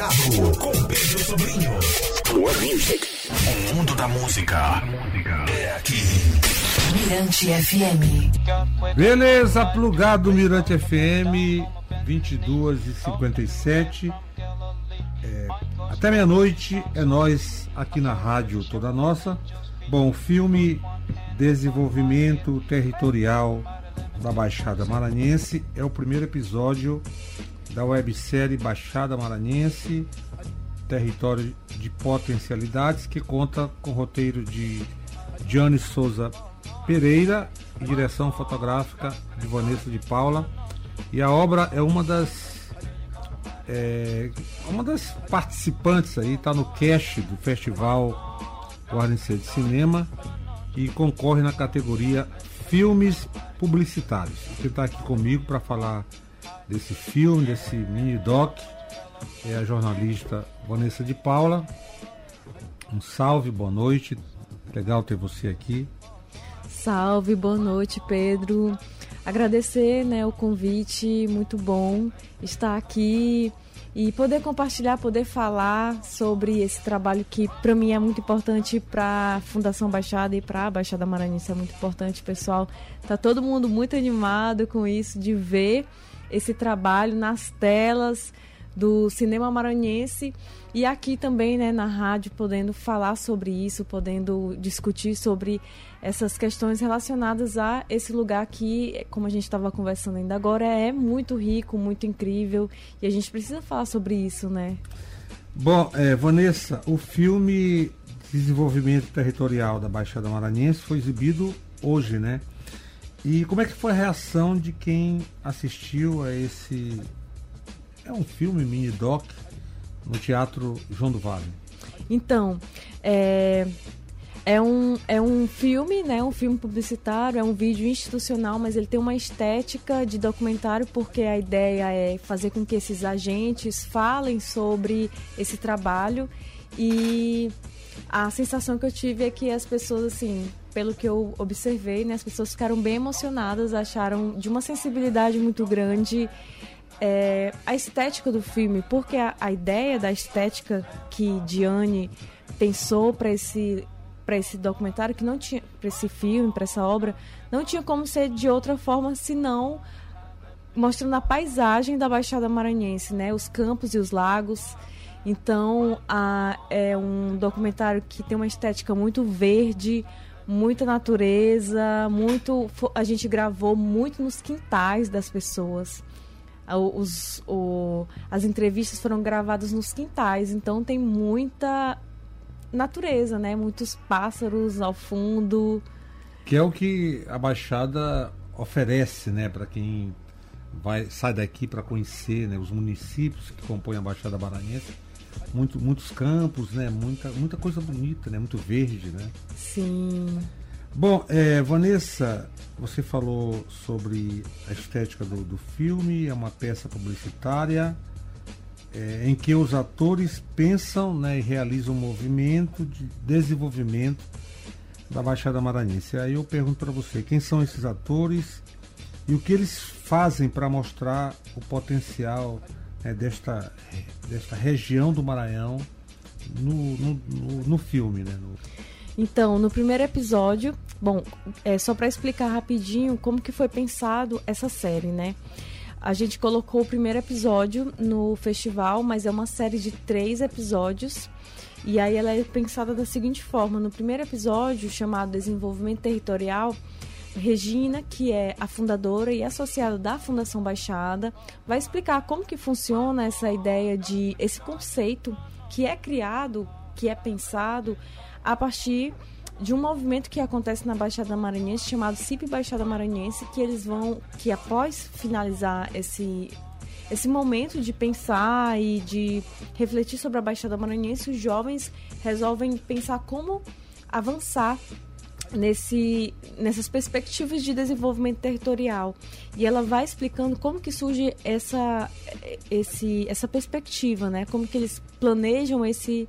Plugado com Pedro Sobrinho. More music. O mundo da música é aqui. Mirante FM. Beleza, plugado Mirante FM, 22 e 57. É, até meia-noite é nós aqui na rádio toda nossa. Bom, filme Desenvolvimento Territorial da Baixada Maranhense é o primeiro episódio da websérie Baixada Maranhense, Território de Potencialidades, que conta com roteiro de Gianni Souza Pereira e direção fotográfica de Vanessa de Paula. E a obra é uma das é, uma das participantes aí, está no cast do Festival Guarnecer de Cinema e concorre na categoria Filmes Publicitários. Quem está aqui comigo para falar desse filme, desse mini doc, é a jornalista Vanessa de Paula. Um salve, boa noite. Legal ter você aqui. Salve, boa noite, Pedro. Agradecer né, o convite, muito bom estar aqui e poder compartilhar, poder falar sobre esse trabalho que para mim é muito importante para a Fundação Baixada e para a Baixada Maranhense é muito importante, pessoal. Tá todo mundo muito animado com isso de ver esse trabalho nas telas do cinema maranhense e aqui também, né, na rádio, podendo falar sobre isso, podendo discutir sobre essas questões relacionadas a esse lugar que, como a gente estava conversando ainda agora, é muito rico, muito incrível e a gente precisa falar sobre isso, né? Bom, é, Vanessa, o filme Desenvolvimento Territorial da Baixada Maranhense foi exibido hoje, né? E como é que foi a reação de quem assistiu a esse. É um filme mini doc no Teatro João do Vale? Então, é, é um, é um filme, né? Um filme publicitário, é um vídeo institucional, mas ele tem uma estética de documentário porque a ideia é fazer com que esses agentes falem sobre esse trabalho e a sensação que eu tive é que as pessoas assim pelo que eu observei, né, as pessoas ficaram bem emocionadas, acharam de uma sensibilidade muito grande é, a estética do filme, porque a, a, ideia da estética que Diane pensou para esse para esse documentário que não tinha para esse filme, para essa obra, não tinha como ser de outra forma senão mostrando a paisagem da Baixada Maranhense, né, os campos e os lagos. Então, a, é um documentário que tem uma estética muito verde, muita natureza, muito. A gente gravou muito nos quintais das pessoas. Os, o, as entrevistas foram gravadas nos quintais, então tem muita natureza, né? Muitos pássaros ao fundo. Que é o que a Baixada oferece, né, para quem vai sai daqui para conhecer, né, os municípios que compõem a Baixada Maranhense muito, muitos campos, né? Muita, muita coisa bonita, né? Muito verde, né? Sim. Bom, é, Vanessa, você falou sobre a estética do, do filme, é uma peça publicitária é, em que os atores pensam né, e realizam um movimento de desenvolvimento da Baixada Maranhense. Aí eu pergunto para você, quem são esses atores e o que eles fazem para mostrar o potencial né, desta, desta região do Maranhão no, no, no, no filme, né? No... Então, no primeiro episódio, bom, é só para explicar rapidinho como que foi pensado essa série, né? A gente colocou o primeiro episódio no festival, mas é uma série de três episódios. E aí ela é pensada da seguinte forma: no primeiro episódio, chamado Desenvolvimento Territorial, Regina, que é a fundadora e associada da Fundação Baixada, vai explicar como que funciona essa ideia de esse conceito que é criado, que é pensado a partir de um movimento que acontece na Baixada Maranhense chamado CIP Baixada Maranhense, que eles vão que após finalizar esse esse momento de pensar e de refletir sobre a Baixada Maranhense, os jovens resolvem pensar como avançar nesse, nessas perspectivas de desenvolvimento territorial. E ela vai explicando como que surge essa, esse, essa perspectiva, né? Como que eles planejam esse,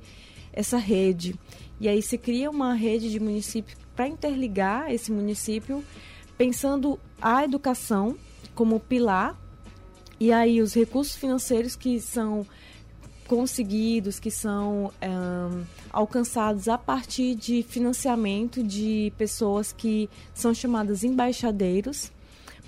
essa rede. E aí se cria uma rede de municípios para interligar esse município, pensando a educação como pilar, e aí os recursos financeiros que são conseguidos, que são um, alcançados a partir de financiamento de pessoas que são chamadas embaixadeiros,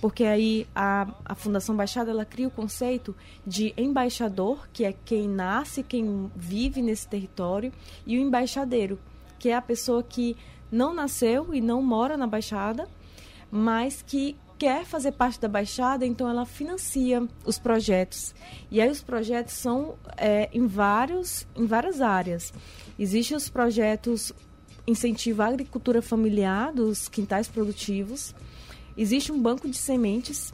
porque aí a, a Fundação Baixada ela cria o conceito de embaixador, que é quem nasce, quem vive nesse território, e o embaixadeiro, que é a pessoa que não nasceu e não mora na Baixada, mas que quer fazer parte da Baixada, então ela financia os projetos. E aí os projetos são é, em, vários, em várias áreas. Existem os projetos incentivo à agricultura familiar dos quintais produtivos. Existe um banco de sementes,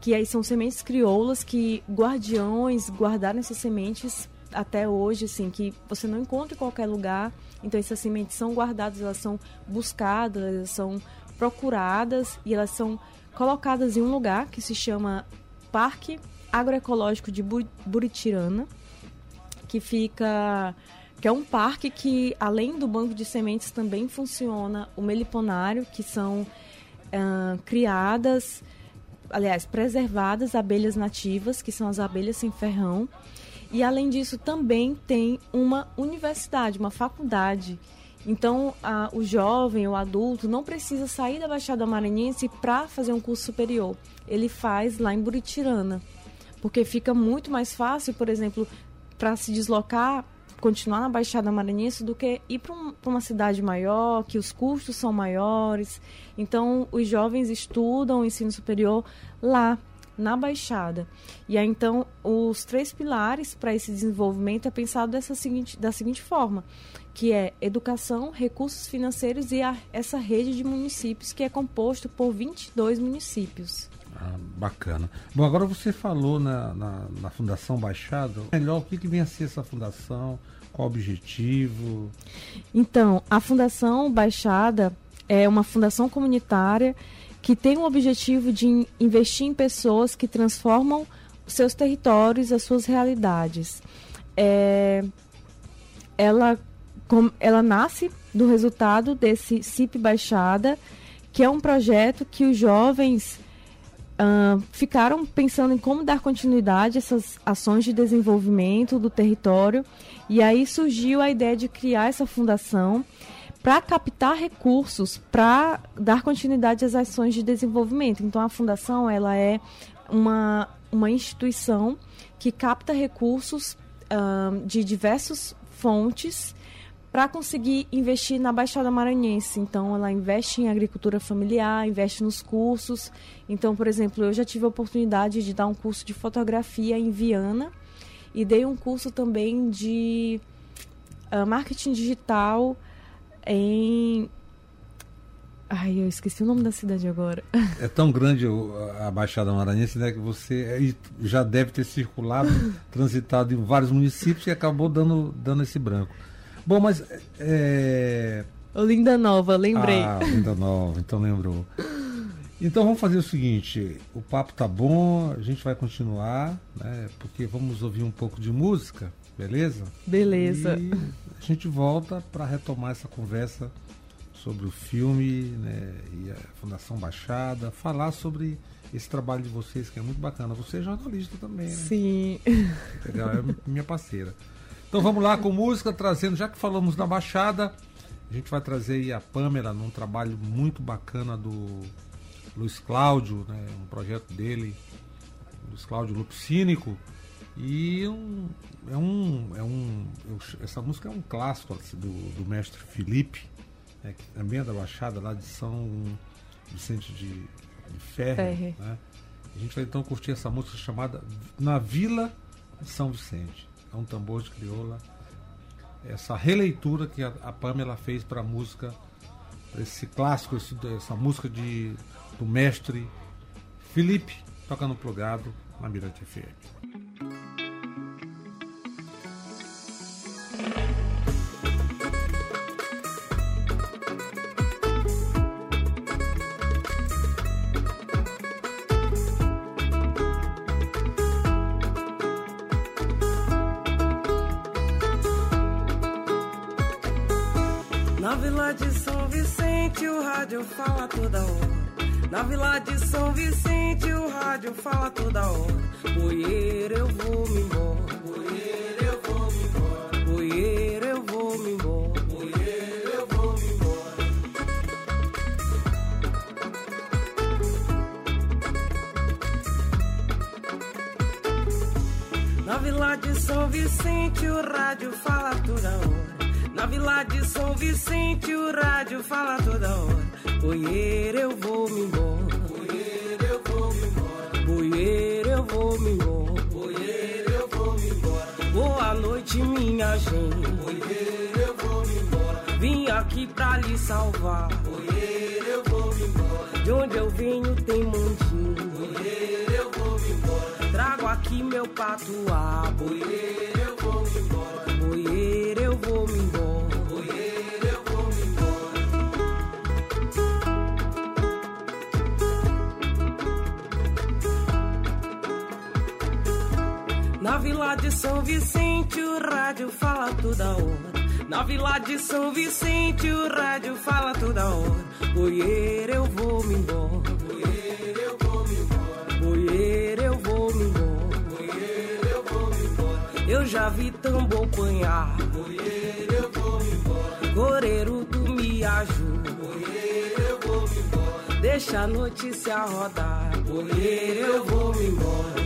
que aí são sementes crioulas que guardiões guardaram essas sementes até hoje, assim, que você não encontra em qualquer lugar. Então essas sementes são guardadas, elas são buscadas, elas são procuradas e elas são colocadas em um lugar que se chama Parque Agroecológico de Buritirana, que fica que é um parque que além do banco de sementes também funciona o meliponário, que são uh, criadas, aliás, preservadas abelhas nativas, que são as abelhas sem ferrão. E além disso também tem uma universidade, uma faculdade então, a, o jovem, o adulto, não precisa sair da Baixada Maranhense para fazer um curso superior. Ele faz lá em Buritirana. Porque fica muito mais fácil, por exemplo, para se deslocar, continuar na Baixada Maranhense do que ir para um, uma cidade maior, que os custos são maiores. Então, os jovens estudam o ensino superior lá, na Baixada. E aí, então, os três pilares para esse desenvolvimento é pensado dessa seguinte, da seguinte forma que é educação, recursos financeiros e a, essa rede de municípios que é composto por 22 municípios. Ah, bacana. Bom, agora você falou na, na, na Fundação Baixada. Melhor, o que, que vem a ser essa fundação? Qual o objetivo? Então, a Fundação Baixada é uma fundação comunitária que tem o objetivo de investir em pessoas que transformam seus territórios, as suas realidades. É, ela ela nasce do resultado desse CIP Baixada, que é um projeto que os jovens uh, ficaram pensando em como dar continuidade a essas ações de desenvolvimento do território. E aí surgiu a ideia de criar essa fundação para captar recursos para dar continuidade às ações de desenvolvimento. Então a fundação ela é uma, uma instituição que capta recursos de diversas fontes para conseguir investir na Baixada Maranhense. Então, ela investe em agricultura familiar, investe nos cursos. Então, por exemplo, eu já tive a oportunidade de dar um curso de fotografia em Viana e dei um curso também de uh, marketing digital em. Ai, eu esqueci o nome da cidade agora. É tão grande a Baixada Maranhense, né, que você é, já deve ter circulado, transitado em vários municípios e acabou dando, dando esse branco. Bom, mas. É... Linda Nova, lembrei. Ah, Linda Nova, então lembrou. Então vamos fazer o seguinte, o papo tá bom, a gente vai continuar, né? Porque vamos ouvir um pouco de música, beleza? Beleza. E a gente volta para retomar essa conversa sobre o filme, né? E a Fundação Baixada, falar sobre esse trabalho de vocês que é muito bacana. Você é jornalista também, né? Sim. Legal, é minha parceira. Então vamos lá com música, trazendo, já que falamos da Baixada, a gente vai trazer aí a Pamela num trabalho muito bacana do Luiz Cláudio, né, um projeto dele, Luiz Cláudio Lupicínico. E um, é um. É um eu, essa música é um clássico assim, do, do mestre Felipe, né, que também é da Baixada, lá de São Vicente de, de Ferre. Né? A gente vai então curtir essa música chamada Na Vila de São Vicente é um tambor de crioula. Essa releitura que a, a Pamela fez para a música, esse clássico, esse, essa música de, do mestre Felipe, tocando plugado na Mirante FM. rádio fala toda hora. Na vila de São Vicente, o rádio fala toda hora. Boieiro, eu vou me embora. Boieiro, eu vou me embora. Boieiro, eu vou me embora. Boieiro, eu vou me embora. Na vila de São Vicente, o rádio fala toda hora. Na vila de São Vicente, o rádio fala toda hora. Oiê, eu vou me embora. Oiê, eu vou me embora. Oiê, eu vou me embora. Oiê, eu vou me embora. Boa noite, minha gente. Oiê, eu vou me embora. Vim aqui pra lhe salvar. Oiê, eu vou me embora. De onde eu venho tem mandinho. Oiê, eu vou me embora. Trago aqui meu patuá. Oiê, Vila de São Vicente o rádio fala toda hora. Na Vila de São Vicente o rádio fala toda hora. Oiê, eu vou me embora. Oiê, eu vou me embora. Oiê, eu vou me embora. Oiê, eu vou me embora. Eu já vi tambor panhar. Oiê, eu vou me embora. Coreiro, me ajuda. Oiê, eu vou me embora. Deixa a notícia rodar. Oiê, eu vou me embora.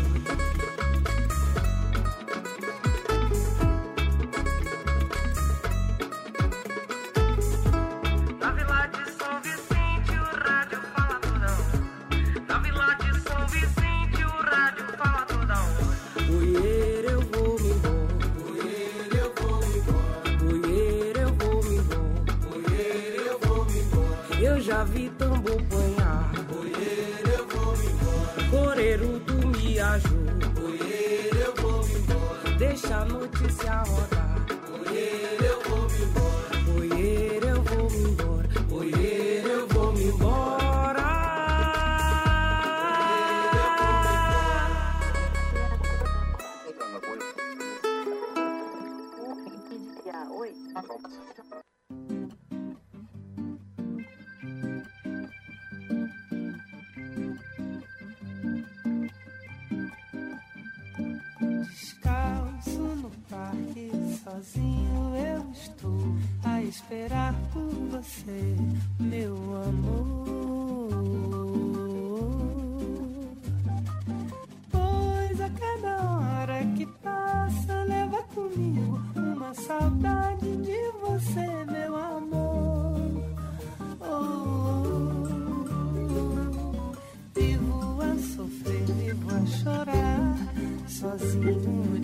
Já vi tambor panhar. Oiê, eu vou embora. Coreiro, me ajuda. Oiê, eu vou embora. Deixa a notícia rodar.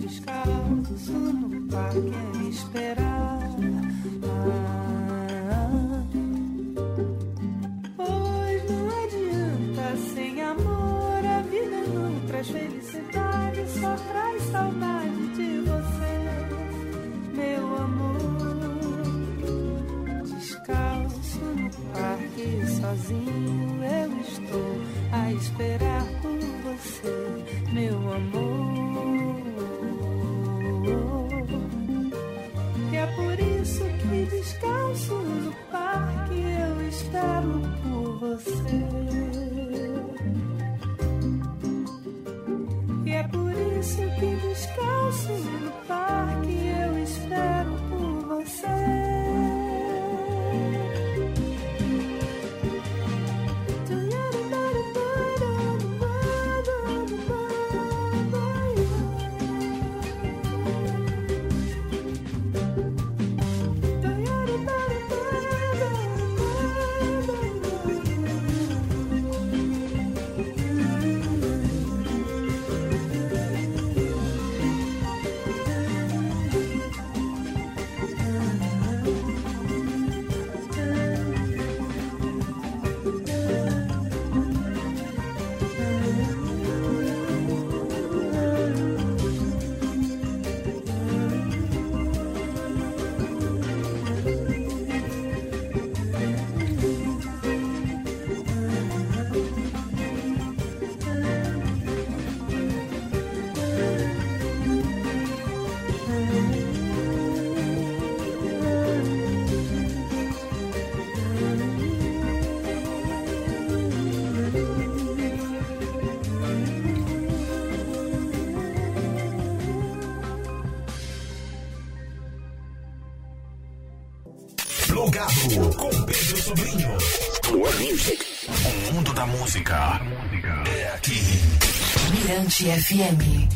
Descalço no parque a esperar. Ah, pois não adianta, sem amor a vida não traz felicidade, só traz saudade de você, meu amor. Descalço no parque, sozinho eu estou a esperar por você, meu amor. Você. sobrinho. Music. O mundo da música é aqui. Mirante FM.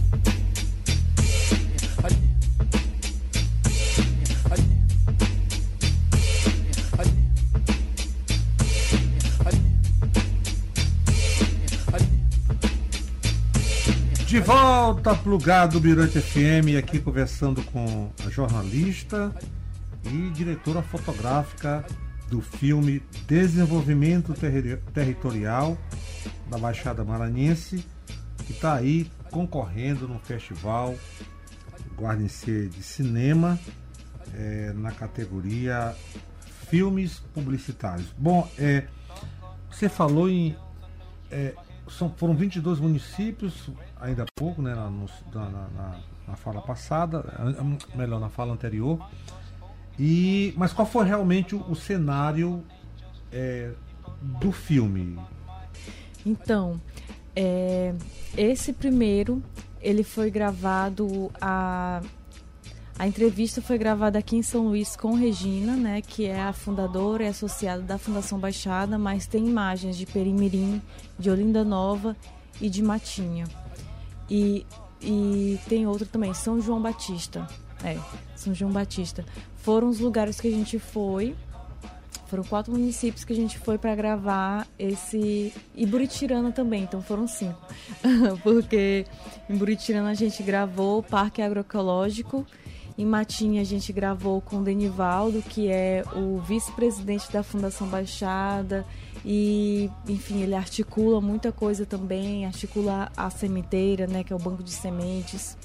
De volta, plugado Mirante FM, aqui conversando com a jornalista e diretora fotográfica do filme Desenvolvimento Terri- Territorial da Baixada Maranhense, que está aí concorrendo no festival Guarda-se de Cinema eh, na categoria Filmes Publicitários. Bom, é, você falou em. é, são, foram 22 municípios, ainda há pouco, né, na, na- na- na- fala passada, melhor, na fala anterior. E, mas qual foi realmente o, o cenário é, do filme? Então, é, esse primeiro, ele foi gravado a a entrevista foi gravada aqui em São Luís com Regina, né, que é a fundadora e associada da Fundação Baixada, mas tem imagens de Perimirim, de Olinda Nova e de Matinha. E, e tem outro também, São João Batista. É, São João Batista. Foram os lugares que a gente foi. Foram quatro municípios que a gente foi para gravar esse. E Buritirana também, então foram cinco. Porque em Buritirana a gente gravou o Parque Agroecológico. Em Matinha a gente gravou com o Denivaldo, que é o vice-presidente da Fundação Baixada. E, enfim, ele articula muita coisa também, articula a sementeira, né, que é o banco de sementes.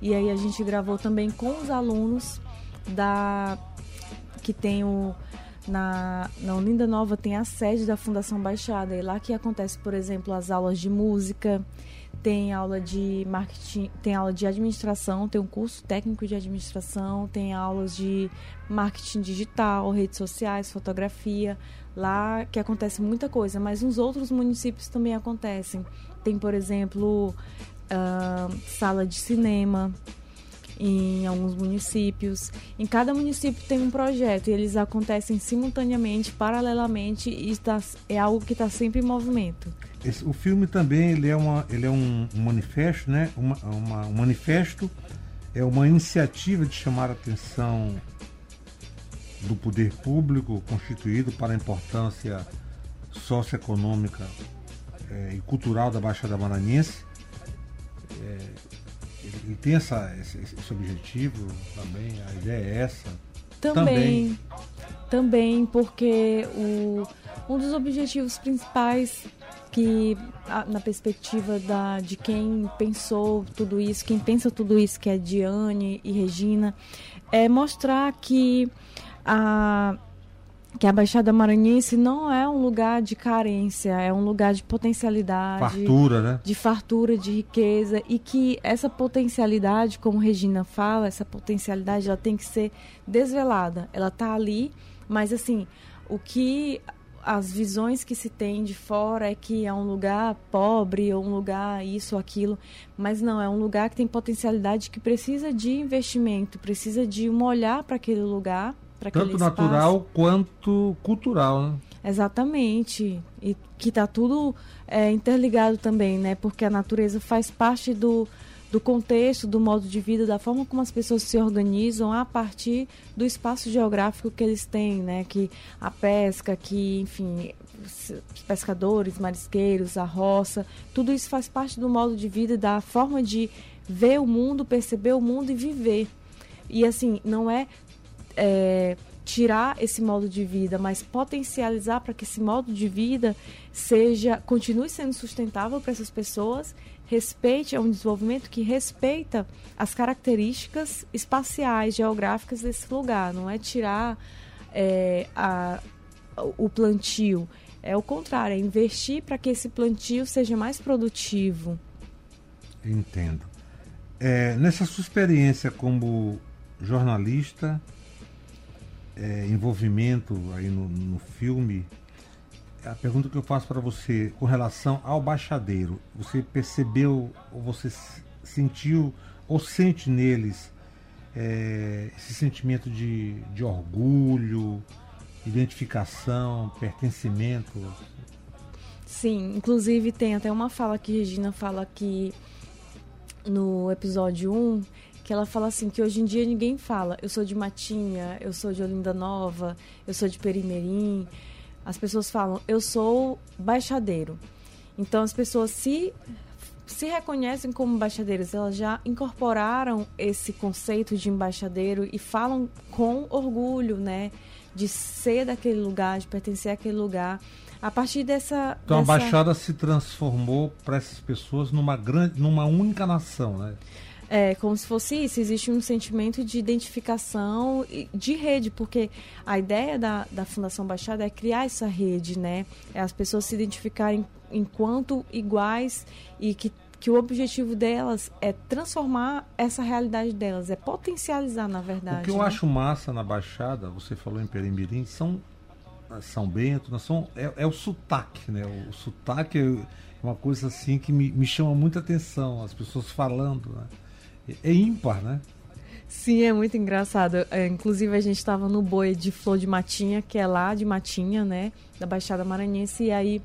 E aí a gente gravou também com os alunos da que tem o na, na Olinda Nova tem a sede da Fundação Baixada, e lá que acontece, por exemplo, as aulas de música, tem aula de marketing, tem aula de administração, tem um curso técnico de administração, tem aulas de marketing digital, redes sociais, fotografia, lá que acontece muita coisa, mas nos outros municípios também acontecem. Tem, por exemplo, ah, sala de cinema, em alguns municípios. Em cada município tem um projeto e eles acontecem simultaneamente, paralelamente e está, é algo que está sempre em movimento. Esse- o filme também ele é, uma, ele é um, um manifesto, né? Uma, uma- um manifesto é uma iniciativa de chamar a atenção do poder público constituído para a importância socioeconômica eh, e cultural da Baixada Maranhense. Eh, ele, tem essa, esse, esse objetivo também, a ideia é essa. Também, também porque o, um dos objetivos principais que a- na perspectiva da, de quem pensou tudo isso, quem pensa tudo isso, que é Diane e Regina, é mostrar que a, que a Baixada Maranhense não é um lugar de carência, é um lugar de potencialidade Fartura, né? de fartura, de riqueza e que essa potencialidade, como Regina fala, essa potencialidade ela tem que ser desvelada. Ela está ali, mas assim, o que as visões que se tem de fora é que é um lugar pobre ou um lugar isso ou aquilo, mas não, é um lugar que tem potencialidade que precisa de investimento, precisa de um olhar para aquele lugar, Tanto espaço. natural quanto cultural, né? Exatamente. E que está tudo é, interligado também, né? Porque a natureza faz parte do, do contexto, do modo de vida, da forma como as pessoas se organizam a partir do espaço geográfico que eles têm, né? Que a pesca, que, enfim, os pescadores, marisqueiros, a roça, tudo isso faz parte do modo de vida, da forma de ver o mundo, perceber o mundo e viver. E assim, não é é, tirar esse modo de vida, mas potencializar para que esse modo de vida seja continue sendo sustentável para essas pessoas, respeite é um desenvolvimento que respeita as características espaciais, geográficas desse lugar. Não é tirar é, a, o plantio, é o contrário, é investir para que esse plantio seja mais produtivo. Entendo. É, nessa sua experiência como jornalista, é, envolvimento aí no, no filme, a pergunta que eu faço para você com relação ao baixadeiro, você percebeu ou você sentiu ou sente neles é, esse sentimento de, de orgulho, identificação, pertencimento? Sim, inclusive tem até uma fala que Regina fala que no episódio 1, que ela fala assim que hoje em dia ninguém fala, eu sou de Matinha, eu sou de Olinda Nova, eu sou de Perimerim. As pessoas falam, eu sou baixadeiro. Então as pessoas se se reconhecem como embaixadeiras, elas já incorporaram esse conceito de embaixadeiro e falam com orgulho, né? De ser daquele lugar, de pertencer àquele lugar. A partir dessa. Então dessa... a Baixada se transformou para essas pessoas numa grande, numa única nação, né? É, como se fosse isso, existe um sentimento de identificação de rede, porque a ideia da, da Fundação Baixada é criar essa rede, né? É as pessoas se identificarem enquanto iguais e que, que o objetivo delas é transformar essa realidade delas, é potencializar, na verdade. O que eu né? acho massa na Baixada, você falou em Perimirim, são São Bento, são, é, é o sotaque, né? O, o sotaque é uma coisa assim que me, me chama muita atenção, as pessoas falando, né? É ímpar, né? Sim, é muito engraçado. É, inclusive, a gente estava no boi de Flor de Matinha, que é lá de Matinha, né? Da Baixada Maranhense. E aí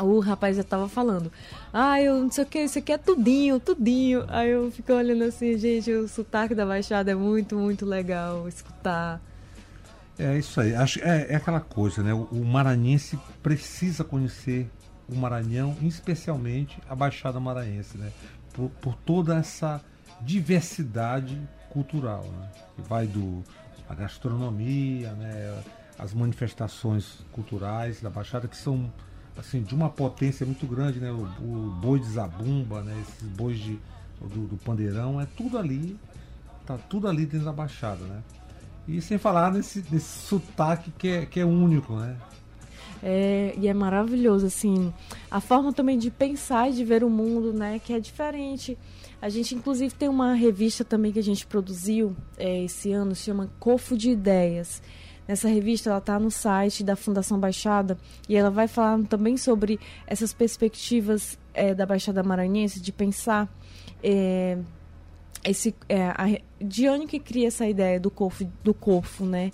o rapaz já tava falando. Ah, eu não sei o que, isso aqui é tudinho, tudinho. Aí eu fico olhando assim, gente, o sotaque da Baixada é muito, muito legal escutar. É isso aí. Acho, é, é aquela coisa, né? O, o maranhense precisa conhecer o Maranhão, especialmente a Baixada Maranhense, né? Por, por toda essa diversidade cultural, né? Que vai do a gastronomia, né? As manifestações culturais da Baixada que são assim de uma potência muito grande, né? O, o boi de zabumba, né? Esses bois de, do, do pandeirão, é tudo ali, tá tudo ali dentro da Baixada, né? E sem falar nesse, nesse sotaque que é, que é único, né? É, e é maravilhoso, assim, a forma também de pensar e de ver o mundo, né, que é diferente. A gente, inclusive, tem uma revista também que a gente produziu é, esse ano, se chama Cofo de Ideias. Nessa revista, ela está no site da Fundação Baixada e ela vai falar também sobre essas perspectivas é, da Baixada Maranhense de pensar é, esse é, a, que cria essa ideia do cofo, do cofo, né?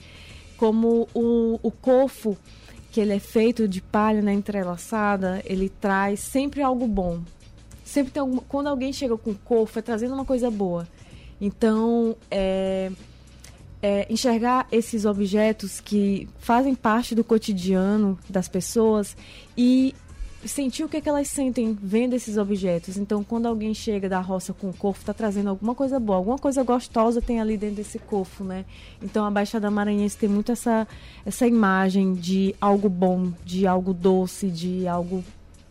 Como o, o cofo que ele é feito de palha né, entrelaçada, ele traz sempre algo bom. Sempre tem alguma, quando alguém chega com cofo, é trazendo uma coisa boa. Então, é, é, enxergar esses objetos que fazem parte do cotidiano das pessoas e sentir o que, é que elas sentem vendo esses objetos. Então, quando alguém chega da roça com cofo, está trazendo alguma coisa boa, alguma coisa gostosa tem ali dentro desse cofo, né? Então, a Baixada Maranhense tem muito essa, essa imagem de algo bom, de algo doce, de algo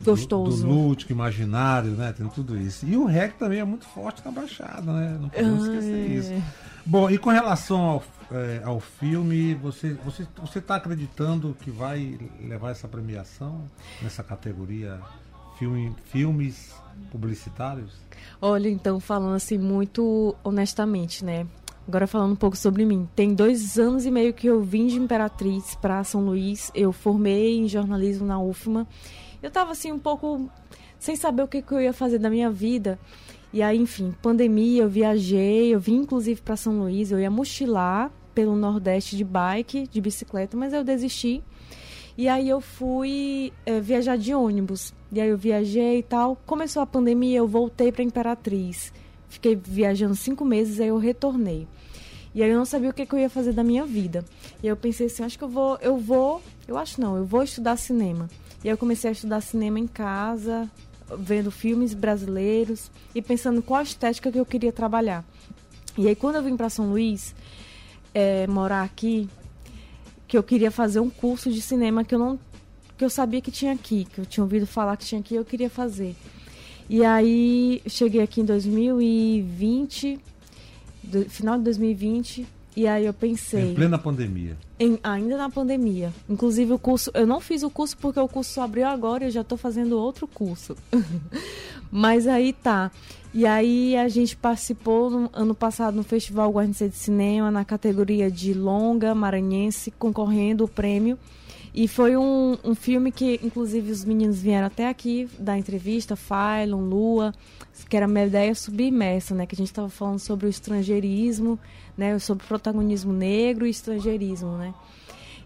gostoso. Do, do lúdico, imaginário, né? Tem tudo isso. E o REC também é muito forte na Baixada, né? Não podemos Ah, esquecer é. isso. Bom, e com relação ao, é, ao filme, você está você, você tá acreditando que vai levar essa premiação nessa categoria filme, filmes publicitários? Olha, então, falando assim muito honestamente, né? Agora falando um pouco sobre mim. Tem dois anos e meio que eu vim de Imperatriz para São Luís. Eu formei em jornalismo na UFMA. Eu tava assim um pouco sem saber o que, que eu ia fazer da minha vida. E aí, enfim, pandemia, eu viajei, eu vim inclusive para São Luís, eu ia mochilar pelo Nordeste de bike, de bicicleta, mas eu desisti. E aí eu fui eh, viajar de ônibus. E aí eu viajei e tal. Começou a pandemia, eu voltei para Imperatriz. Fiquei viajando cinco meses, aí eu retornei. E aí eu não sabia o que, que eu ia fazer da minha vida. E aí eu pensei assim, acho que eu vou, eu vou, eu acho não, eu vou estudar cinema. E aí eu comecei a estudar cinema em casa, vendo filmes brasileiros e pensando qual a estética que eu queria trabalhar. E aí quando eu vim para São Luís, eh, morar aqui, que eu queria fazer um curso de cinema que eu não que eu sabia que tinha aqui, que eu tinha ouvido falar que tinha aqui, eu queria fazer. E aí cheguei aqui em 2020, do- final de 2020, e aí eu pensei Em plena pandemia. em- ainda na pandemia. Inclusive o curso, eu não fiz o curso porque o curso só abriu agora e eu já estou fazendo outro curso. Mas aí tá. E aí a gente participou no ano passado no Festival Guarnice de Cinema na categoria de longa maranhense, concorrendo o prêmio. E foi um, um filme que, inclusive, os meninos vieram até aqui dar entrevista, Phylon, Lua, que era uma ideia submersa, né? Que a gente estava falando sobre o estrangeirismo, né? Sobre o protagonismo negro e estrangeirismo, né?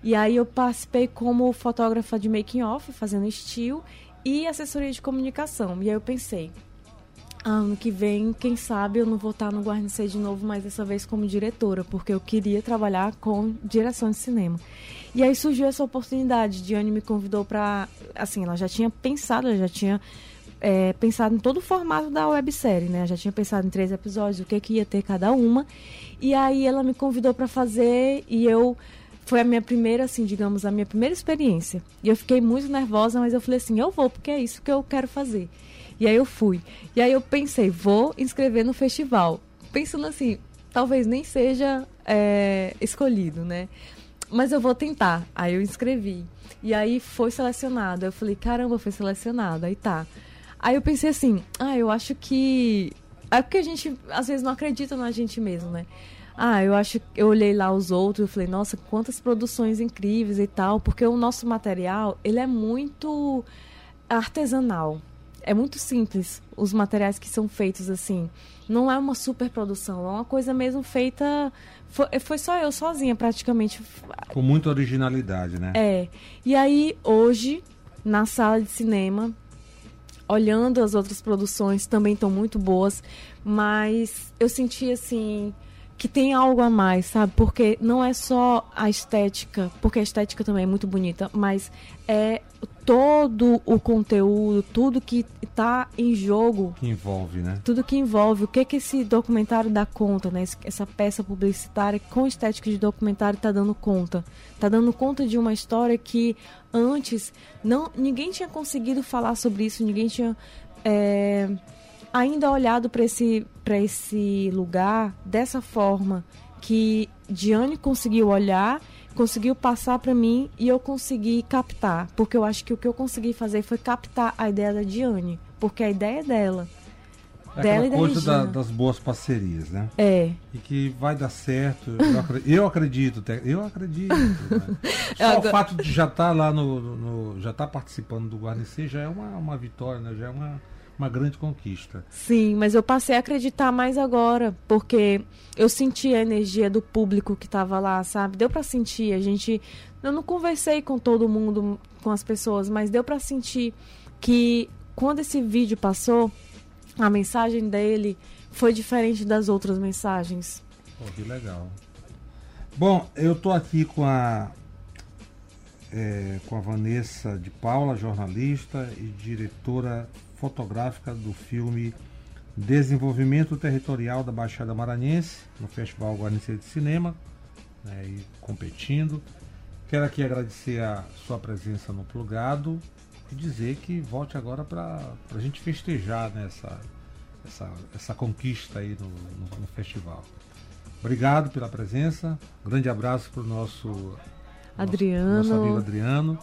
E aí eu participei como fotógrafa de making off, fazendo estilo e assessoria de comunicação. E aí eu pensei, ano que vem, quem sabe eu não vou estar no Guarnicê de novo, mas dessa vez como diretora, porque eu queria trabalhar com direção de cinema. E aí surgiu essa oportunidade. Diane me convidou para, assim, ela já tinha pensado, ela já tinha é, pensado em todo o formato da websérie, né? Já tinha pensado em três episódios, o que, que ia ter cada uma. E aí ela me convidou para fazer e eu foi a minha primeira, assim, digamos, a minha primeira experiência. E eu fiquei muito nervosa, mas eu falei assim, eu vou, porque é isso que eu quero fazer. E aí eu fui. E aí eu pensei, vou inscrever no festival. Pensando assim, talvez nem seja é, escolhido, né? Mas eu vou tentar. Aí eu inscrevi. E aí foi selecionado. Eu falei, caramba, foi selecionado. Aí tá. Aí eu pensei assim, ah, eu acho que. É porque a gente às vezes não acredita na gente mesmo, né? Ah, eu acho eu olhei lá os outros e falei, nossa, quantas produções incríveis e tal, porque o nosso material, ele é muito artesanal. É muito simples os materiais que são feitos assim. Não é uma super produção, é uma coisa mesmo feita. Foi, foi só eu sozinha, praticamente. Com muita originalidade, né? É. E aí, hoje, na sala de cinema, olhando as outras produções, também estão muito boas, mas eu senti assim que tem algo a mais, sabe? Porque não é só a estética, porque a estética também é muito bonita, mas é todo o conteúdo, tudo que está em jogo. Que envolve, né? Tudo que envolve. O que que esse documentário dá conta, né? Essa peça publicitária com estética de documentário está dando conta. Está dando conta de uma história que antes não ninguém tinha conseguido falar sobre isso, ninguém tinha. É, ainda olhado para esse, esse lugar dessa forma que Diane conseguiu olhar, conseguiu passar para mim e eu consegui captar. Porque eu acho que o que eu consegui fazer foi captar a ideia da Diane. Porque a ideia é dela. É dela aquela coisa da, das boas parcerias, né? É. E que vai dar certo. Eu acredito, eu acredito. Né? Só o fato de já estar tá lá no, no, já estar tá participando do Guarnecer já é uma, uma vitória, né? Já é uma uma grande conquista. Sim, mas eu passei a acreditar mais agora, porque eu senti a energia do público que estava lá, sabe? Deu para sentir. A gente, eu não conversei com todo mundo, com as pessoas, mas deu para sentir que quando esse vídeo passou, a mensagem dele foi diferente das outras mensagens. Pô, que legal. Bom, eu tô aqui com a é, com a Vanessa de Paula, jornalista e diretora fotográfica do filme Desenvolvimento Territorial da Baixada Maranhense, no Festival Guarnecer de Cinema, né, e competindo. Quero aqui agradecer a sua presença no Plugado e dizer que volte agora para a gente festejar nessa né, essa, essa conquista aí no, no, no, festival. Obrigado pela presença, grande abraço para o nosso Adriano. Nosso, nosso amigo Adriano.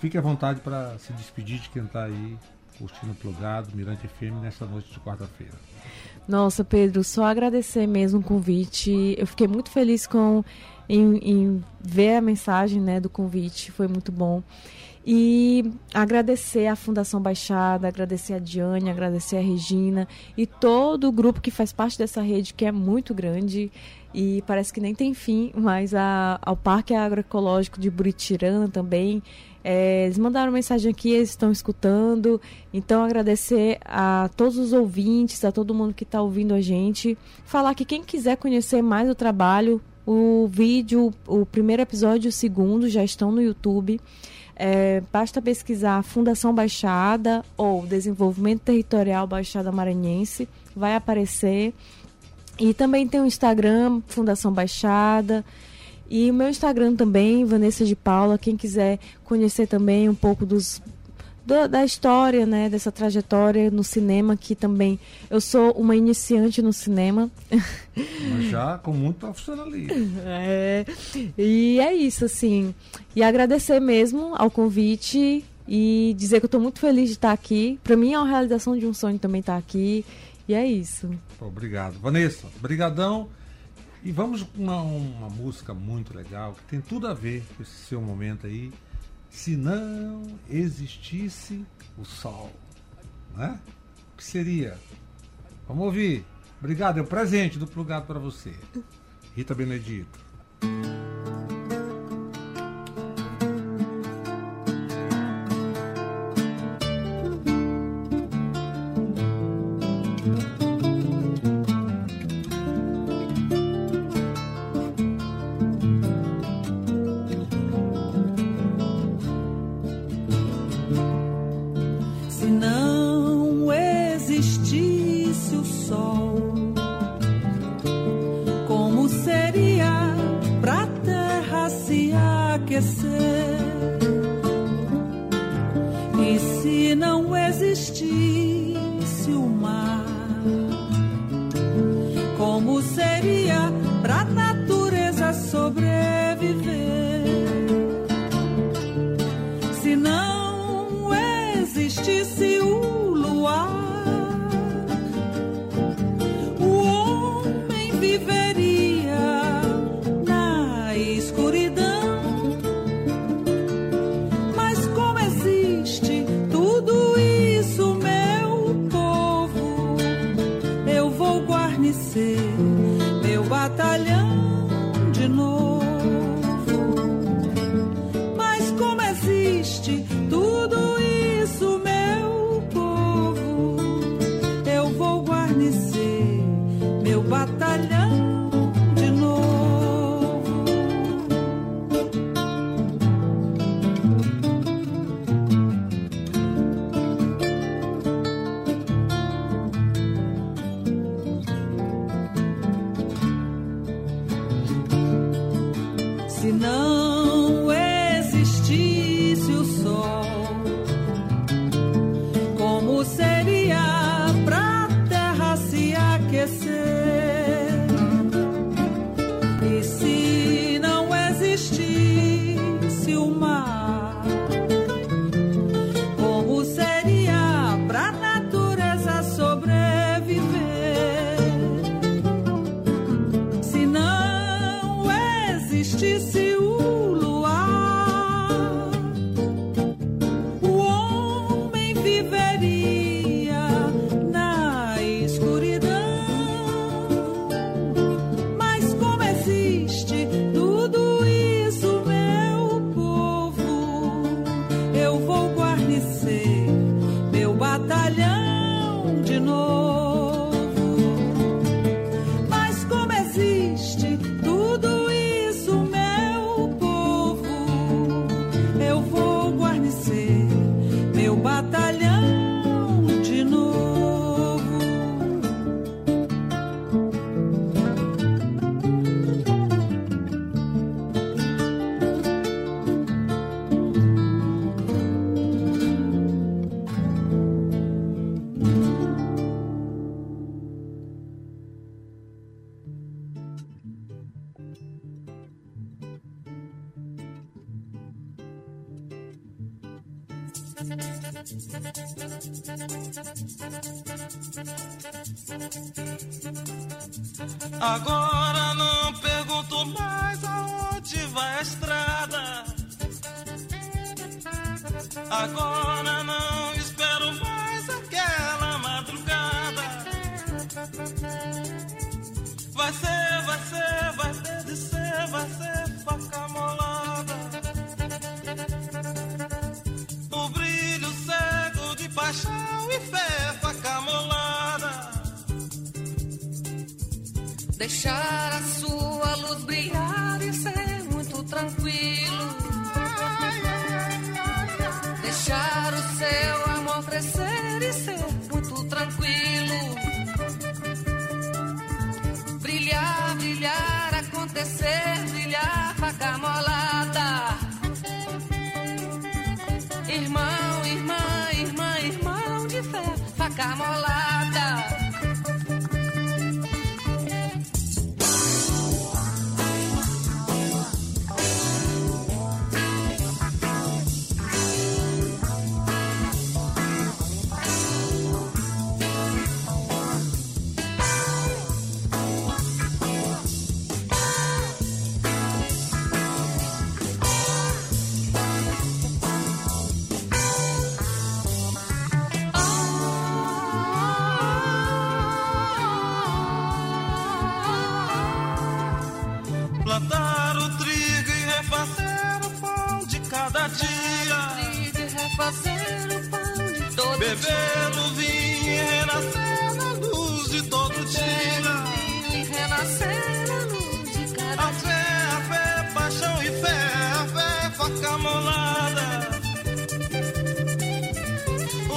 Fique à vontade para se despedir de quem está aí curtindo Plugado, Mirante FM, nessa noite de quarta-feira. Nossa, Pedro, só agradecer mesmo o convite. Eu fiquei muito feliz com em, em ver a mensagem né, do convite, foi muito bom. E agradecer à Fundação Baixada, agradecer a Diane, agradecer a Regina e todo o grupo que faz parte dessa rede, que é muito grande e parece que nem tem fim, mas a, ao Parque Agroecológico de Buritirã também. É, eles mandaram mensagem aqui, eles estão escutando. Então, agradecer a todos os ouvintes, a todo mundo que está ouvindo a gente. Falar que quem quiser conhecer mais o trabalho, o vídeo, o primeiro episódio e o segundo já estão no YouTube. É, basta pesquisar Fundação Baixada ou Desenvolvimento Territorial Baixada Maranhense, vai aparecer. E também tem o Instagram, Fundação Baixada. E o meu Instagram também, Vanessa de Paula. Quem quiser conhecer também um pouco dos da, da, história, né, dessa trajetória no cinema, que também eu sou uma iniciante no cinema. Mas já com muito profissionalismo. É, e é isso, assim. E agradecer mesmo ao convite e dizer que eu estou muito feliz de estar aqui. Para mim é uma realização de um sonho também estar aqui. E é isso. Obrigado. Vanessa, brigadão. E vamos com uma, uma música muito legal, que tem tudo a ver com esse seu momento aí. Se não existisse o sol, né? O que seria? Vamos ouvir. Obrigado, é um presente do Plugado para você. Rita Benedito. Existisse o mar, como seria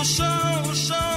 O chão,